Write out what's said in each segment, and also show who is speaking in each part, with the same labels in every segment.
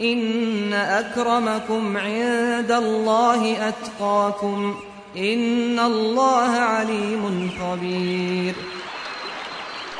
Speaker 1: إن أكرمكم عند الله أتقاكم إن الله عليم خبير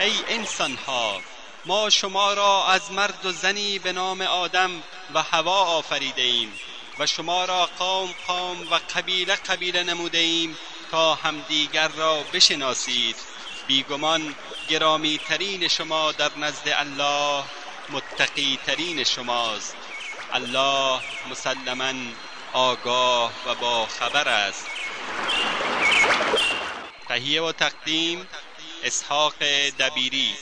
Speaker 2: ای انسان ها ما شما را از مرد و زنی به نام آدم و هوا آفریده ایم و شما را قوم قوم و قبیله قبیله نموده ایم تا همدیگر را بشناسید. بیگمان گرامی ترین شما در نزد الله متقی ترین شماست. الله مسلما آگاه و با خبر است. تهیه و تقدیم اسحاق دبیری.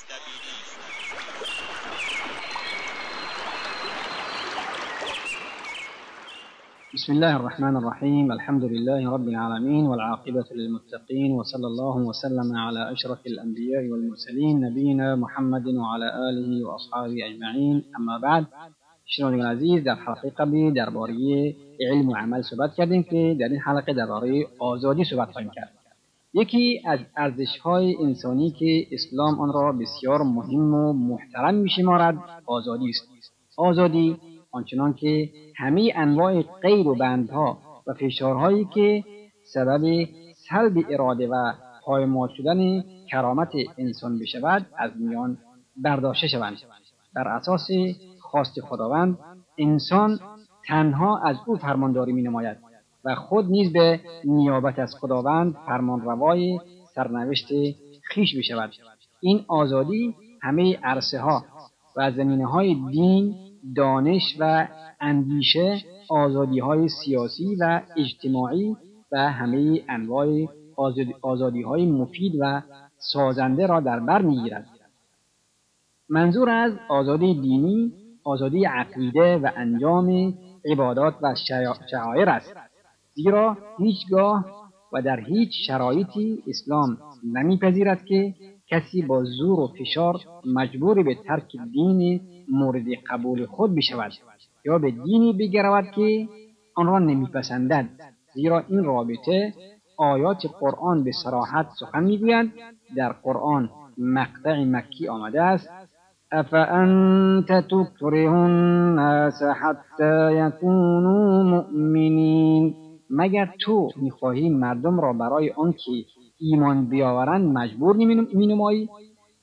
Speaker 3: بسم الله الرحمن الرحيم. الحمد لله رب العالمين والعاقبة للمتقين وصلى الله وسلم على أشرف الأنبياء والمرسلين نبينا محمد وعلى آله وأصحابه أجمعين. أما بعد شنوندگان عزیز در حلقه قبلی درباره علم و عمل صحبت کردیم که در این حلقه درباره آزادی صحبت یکی از ارزش های انسانی که اسلام آن را بسیار مهم و محترم میشمارد آزادی است. آزادی آنچنان که همه انواع غیر و بندها و فشارهایی که سبب سلب اراده و پایمال شدن کرامت انسان بشود از میان برداشته شوند. بر اساس خواست خداوند انسان تنها از او فرمانداری می نماید و خود نیز به نیابت از خداوند فرمان روای سرنوشت خیش بشود این آزادی همه عرصه ها و زمینه های دین دانش و اندیشه آزادی های سیاسی و اجتماعی و همه انواع آزادی های مفید و سازنده را در بر می‌گیرد. منظور از آزادی دینی آزادی عقیده و انجام عبادات و شعائر است زیرا هیچگاه و در هیچ شرایطی اسلام نمیپذیرد که کسی با زور و فشار مجبور به ترک دین مورد قبول خود بشود یا به دینی بگرود که آن را نمیپسندد. زیرا این رابطه آیات قرآن به سراحت سخن می‌گویند در قرآن مقطع مکی آمده است. افانت تکره الناس حتی یکونوا مؤمنین؟ مگر تو می‌خواهی مردم را برای آنکه ایمان بیاورند مجبور مینمایی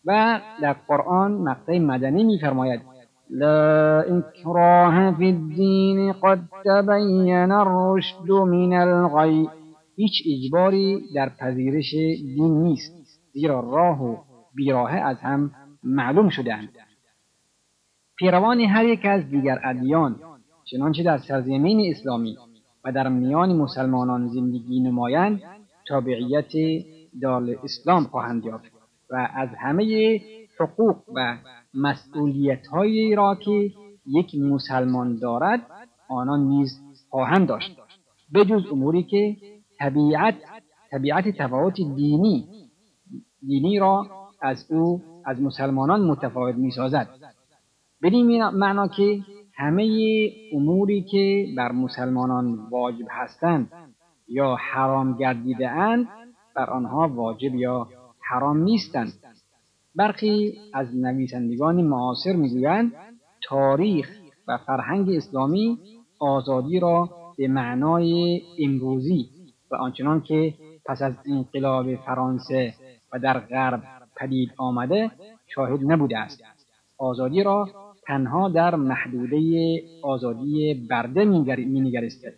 Speaker 3: و در قرآن مقطع مدنی میفرماید. لا اکراه فی الدین قد تبین الرشد من الغی. هیچ اجباری در پذیرش دین نیست زیرا راه و بیراه از هم معلوم شدهاند. پیروان هر یک از دیگر ادیان چنانچه در سرزمین اسلامی و در میان مسلمانان زندگی نمایند تابعیت دار اسلام خواهند یافت و از همه حقوق و مسئولیت هایی را که یک مسلمان دارد آنان نیز خواهند داشت. بجز اموری که طبیعت طبیعت تفاوت دینی دینی را از او از مسلمانان متفاوت می سازد بدین معنا که همه اموری که بر مسلمانان واجب هستند یا حرام گردیده اند بر آنها واجب یا حرام نیستند. برخی از نویسندگان معاصر می‌گویند تاریخ و فرهنگ اسلامی آزادی را به معنای امروزی و آنچنان که پس از انقلاب فرانسه و در غرب پدید آمده شاهد نبوده است. آزادی را تنها در محدوده آزادی برده مینگرسته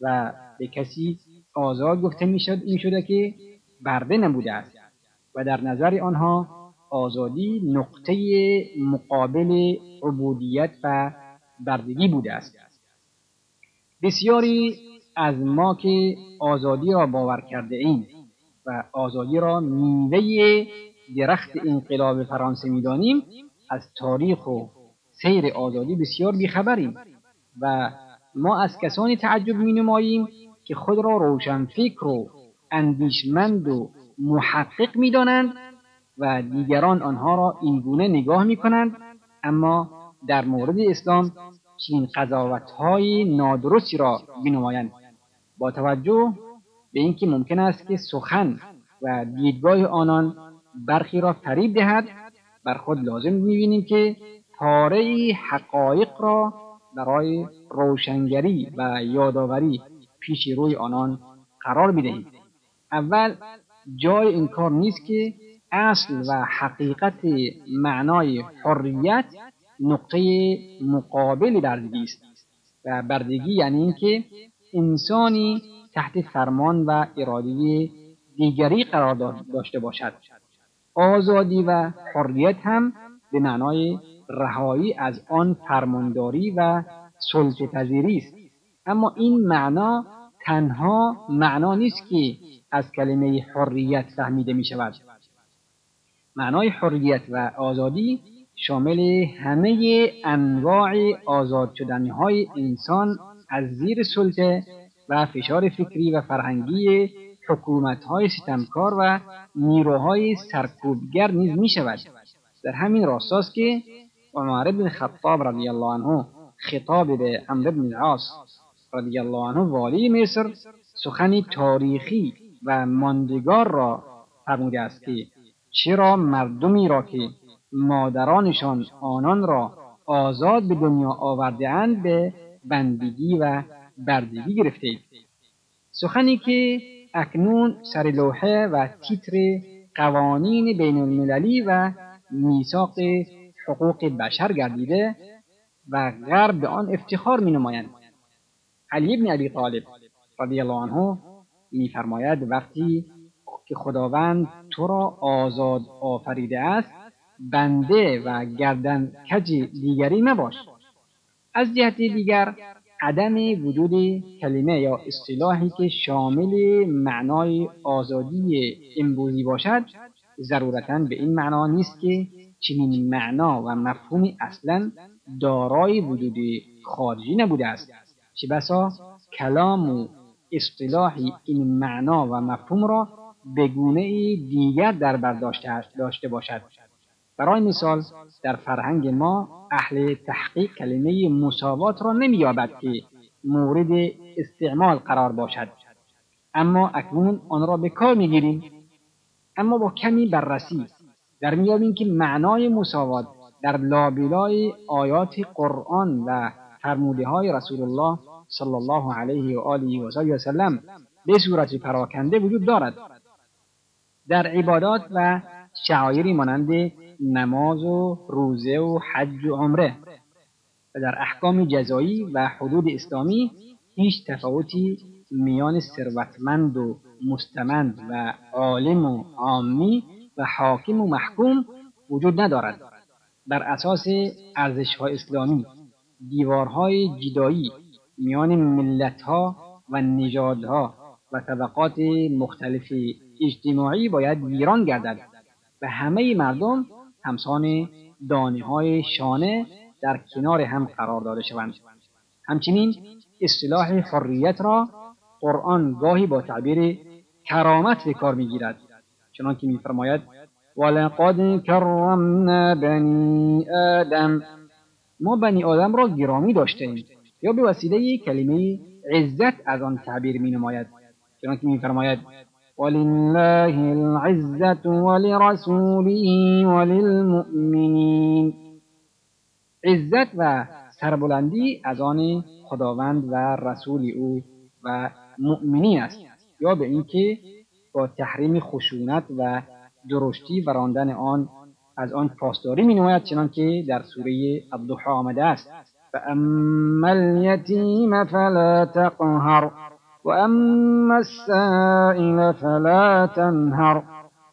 Speaker 3: و به کسی آزاد گفته می‌شد این شده که برده نبوده است و در نظر آنها آزادی نقطه مقابل عبودیت و بردگی بوده است. بسیاری از ما که آزادی را باور کرده ایم و آزادی را میوه درخت انقلاب فرانسه می‌دانیم از تاریخ و سیر آزادی بسیار بیخبریم و ما از کسانی تعجب می نماییم که خود را روشن فکر و اندیشمند و محقق می دانند و دیگران آنها را اینگونه نگاه می کنند اما در مورد اسلام چین قضاوت های نادرستی را بنمایند با توجه به اینکه ممکن است که سخن و دیدگاه آنان برخی را فریب دهد بر خود لازم می‌بینیم که پاره حقایق را برای روشنگری و یادآوری پیش روی آنان قرار بدهیم اول جای این کار نیست که اصل و حقیقت معنای حریت نقطه مقابل بردگی است. و بردگی یعنی اینکه انسانی تحت فرمان و اراده دیگری قرار داشته باشد. آزادی و حریت هم به معنای رهایی از آن فرمانداری و سلطه پذیری است. اما این معنا تنها معنا نیست که از کلمه حریت فهمیده می شود معنای حریت و آزادی شامل همه انواع آزاد شدنی های انسان از زیر سلطه و فشار فکری و فرهنگی حکومت های ستمکار و نیروهای سرکوبگر نیز می شود در همین راستاست که عمر بن خطاب رضی الله عنه خطاب به عمرو بن العاص رضی الله عنه والی مصر سخنی تاریخی و ماندگار را فرموده است که چرا مردمی را که مادرانشان آنان را آزاد به دنیا آورده اند به بندگی و بردگی گرفته اید. سخنی که اکنون سر لوحه و تیتر قوانین بین المللی و میثاق حقوق بشر گردیده و غرب به آن افتخار می نمایند. علی ابن ابی طالب رضی الله عنه میفرماید وقتی که خداوند تو را آزاد آفریده است بنده و گردن کج دیگری مباش از جهت دیگر عدم وجود کلمه یا اصطلاحی که شامل معنای آزادی امروزی باشد ضرورتا به این معنا نیست که چنین معنا و مفهومی اصلا دارای وجود خارجی نبوده است. چه بسا؟ کلام و اصطلاحی این معنا و مفهوم را به گونه دیگر در برداشت داشته باشد. برای مثال در فرهنگ ما اهل تحقیق کلمه مساوات را نمییابد که مورد استعمال قرار باشد. اما اکنون آن را به کار می‌گیریم. اما با کمی بررسی در میابیم که معنای مساوات در لابلای آیات قرآن و فرموده های رسول الله صلی الله علیه و آله و وسلم به صورت پراکنده وجود دارد. در عبادات و شعایری مانند نماز و روزه و حج و عمره و در احکام جزایی و حدود اسلامی هیچ تفاوتی میان ثروتمند و مستمند و عالم و عامی و حاکم و محکوم وجود ندارد. بر اساس ارزشهای اسلامی. دیوارهای جدایی میان ملتها و نژادها و طبقات مختلف اجتماعی باید ویران گردد و همه مردم همسان دانه های شانه در کنار هم قرار داده شوند. همچنین اصطلاح حریت را قرآن گاهی با تعبیر کرامت به کار می‌گیرد چنانکه میفرماید ولقد کرمنا بنی آدم ما بنی آدم را گرامی داشتیم یا به وسیله کلمه عزت از آن تعبیر می نماید چنانکه میفرماید ولله العزة ولرسوله وللمؤمنین. عزت و سربلندی از آن خداوند و رسول او و مؤمنین است. یا به اینکه با تحریم خشونت و درشتی و راندن آن از آن پاسداری می نماید چنانکه در سوره الضحی آمده است. فاما الیتیم فلا تقهر و اما السائل فلا تنهر.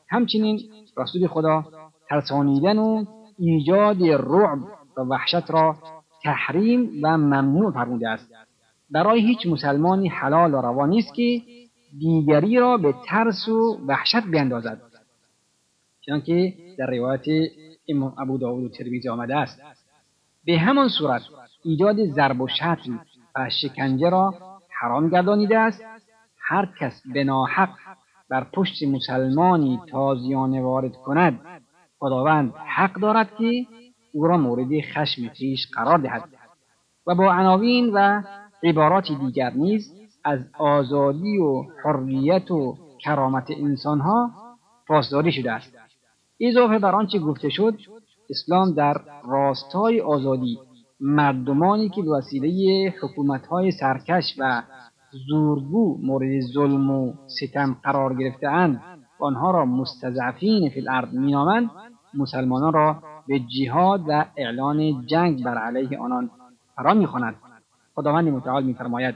Speaker 3: همچنین رسول خدا ترسانیدن و ایجاد رعب و وحشت را تحریم و ممنوع فرموده است. برای هیچ مسلمانی حلال و روا نیست که دیگری را به ترس و وحشت بیندازد. چنانکه در روایت امام ابو داود و ترمیزی آمده است. به همان صورت ایجاد ضرب و شتم و شکنجه را حرام گردانیده است. هر کس به ناحق بر پشت مسلمانی تازیانه وارد کند خداوند حق دارد که او را مورد خشم خویش قرار دهد. و با عناوین و عبارات دیگر نیز از آزادی و حریت و کرامت انسانها پاسداری شده است. اضافه بر آنچه گفته شد اسلام در راستای آزادی مردمانی که به وسیله حکومتهای سرکش و زورگو مورد ظلم و ستم قرار گرفتهاند آنها را مستضعفین فی الارض مینامند مسلمانان را به جهاد و اعلان جنگ بر علیه آنان فرا می‌خواند. خداوند متعال میفرماید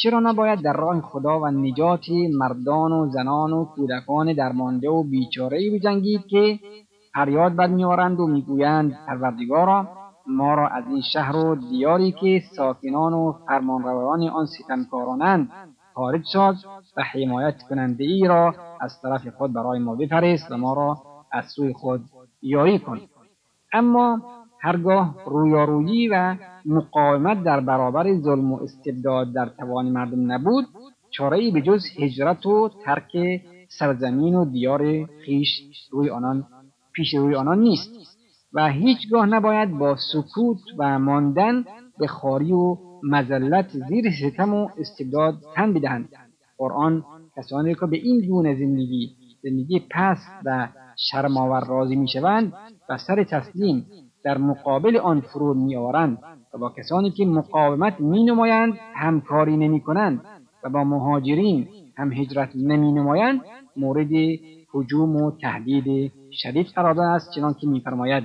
Speaker 3: چرا نباید در راه خدا و نجات مردان و زنان و کودکان درمانده و بیچاره بجنگید که فریاد بد میآورند و می‌گویند پروردگارا ما را از این شهر و دیاری که ساکنان و فرمانروایان آن ستمکارانند خارج ساز و حمایت کننده ای را از طرف خود برای ما بفرست و ما را از سوی خود یاری کن. اما هرگاه رویارویی و مقاومت در برابر ظلم و استبداد در توان مردم نبود چاره به جز هجرت و ترک سرزمین و دیار خیش روی آنان پیش روی آنان نیست و هیچگاه نباید با سکوت و ماندن به خاری و مزلت زیر ستم و استبداد تن بدهند. قرآن کسانی که به این گونه زندگی زندگی پست و شرمآور راضی می‌شوند و سر تسلیم در مقابل آن فرود میآورند و با کسانی که مقاومت می نمایند همکاری نمی کنند و با مهاجرین هم هجرت نمی نمایند مورد حجوم و تهدید شدید قرار داده است چنانکه میفرماید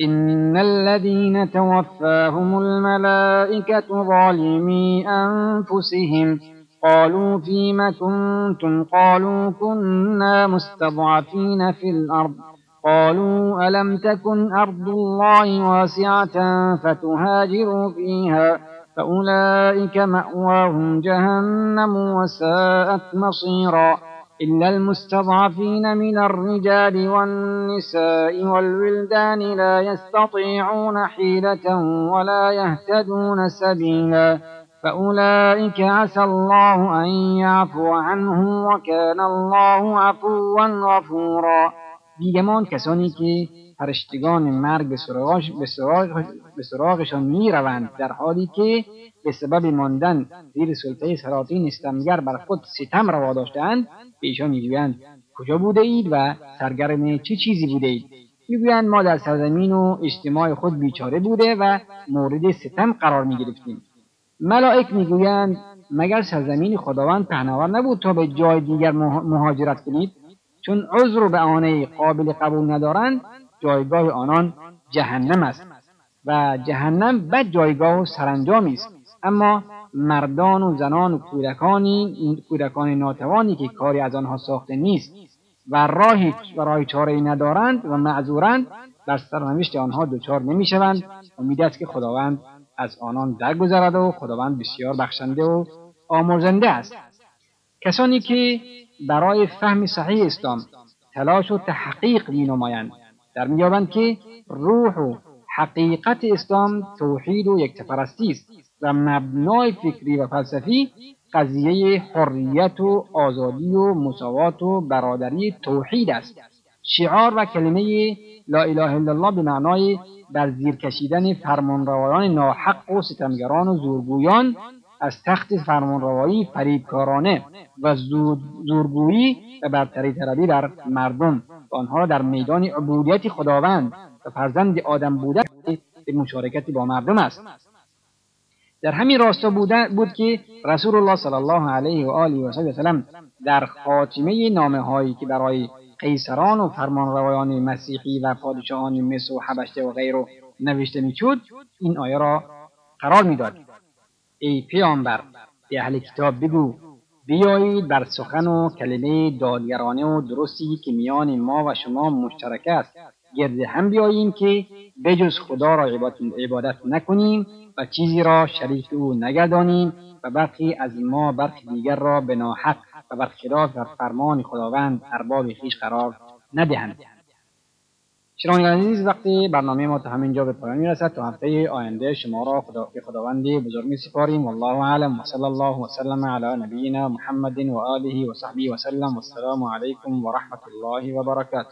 Speaker 3: إن الذين توفاهم الملائكة ظالمي أنفسهم قالوا فيم كنتم؟ قالوا كنا مستضعفين في الأرض قالوا ألم تكن أرض الله واسعة فتهاجروا فيها فأولئك مأواهم جهنم وساءت مصيرا إلا المستضعفين من الرجال والنساء والولدان لا يستطيعون حيلة ولا يهتدون سبيلا فأولئك عسى الله أن يعفو عنهم وكان الله عفوا غفورا بیگمان کسانی که فرشتگان مرگ به, سراغش به, سراغ به سراغشان می روند در حالی که به سبب ماندن زیر سلطه سلاطین استمگر بر خود ستم روا داشتند به ایشان می‌گویند کجا بوده اید و سرگرم چه چیزی بوده اید می‌گویند ما در سرزمین و اجتماع خود بیچاره بوده و مورد ستم قرار می گرفتیم ملائک می‌گویند مگر سرزمین خداوند پهناور نبود تا به جای دیگر مهاجرت کنید؟ چون عذر و بهانه قابل قبول ندارند جایگاه آنان جهنم است و جهنم بد جایگاه و سرانجامی است. اما مردان و زنان و کودکانی کودکان ناتوانی که کاری از آنها ساخته نیست و راهی و راه چاره ندارند و معذورند در سرنوشت آنها دچار نمی‌شوند. امید است که خداوند از آنان درگذرد و خداوند بسیار بخشنده و آمرزنده است. کسانی که برای فهم صحیح اسلام تلاش و تحقیق مینمایند. در مییابند که روح و حقیقت اسلام توحید و یکتپرستی است و مبنای فکری و فلسفی قضیه حریت و آزادی و مساوات و برادری توحید است. شعار و کلمه لا اله الا الله به معنای بر زیر کشیدن فرمانروایان ناحق و ستمگران و زورگویان از تخت فرمانروایی فریبکارانه و زورگویی و برتری طلبی در مردم. و آنها را در میدان عبودیت خداوند و فرزند آدم بوده به مشارکت با مردم است. در همین راستا بود که رسول الله صلی الله علیه و آله و سلم در خاتمه نامه هایی که برای قیصران و فرمانروایان مسیحی و پادشاهان مصر و حبشته و غیره نوشته می‌شد این آیه را قرار می‌داد. ای پیامبر به اهل کتاب بگو بیایید بر سخن و کلمه دادگرانه و درستی که میان ما و شما مشترک است. گرد هم بیاییم که بجز خدا را عبادت نکنیم و چیزی را شریک او نگردانیم و برخی از ما برخی دیگر را به ناحق و برخلاف در فرمان خداوند ارباب خویش قرار ندهند. شنوندگان عزیز وقتی برنامه ما تا همینجا به پایان می‌رسد تا هفته آینده شما را خدا به خداوند بزرگ می سپاریم والله اعلم. و صلی الله و سلم علی نبینا محمد و آله و صحبه و سلم. و السلام علیکم و رحمت الله و برکاته.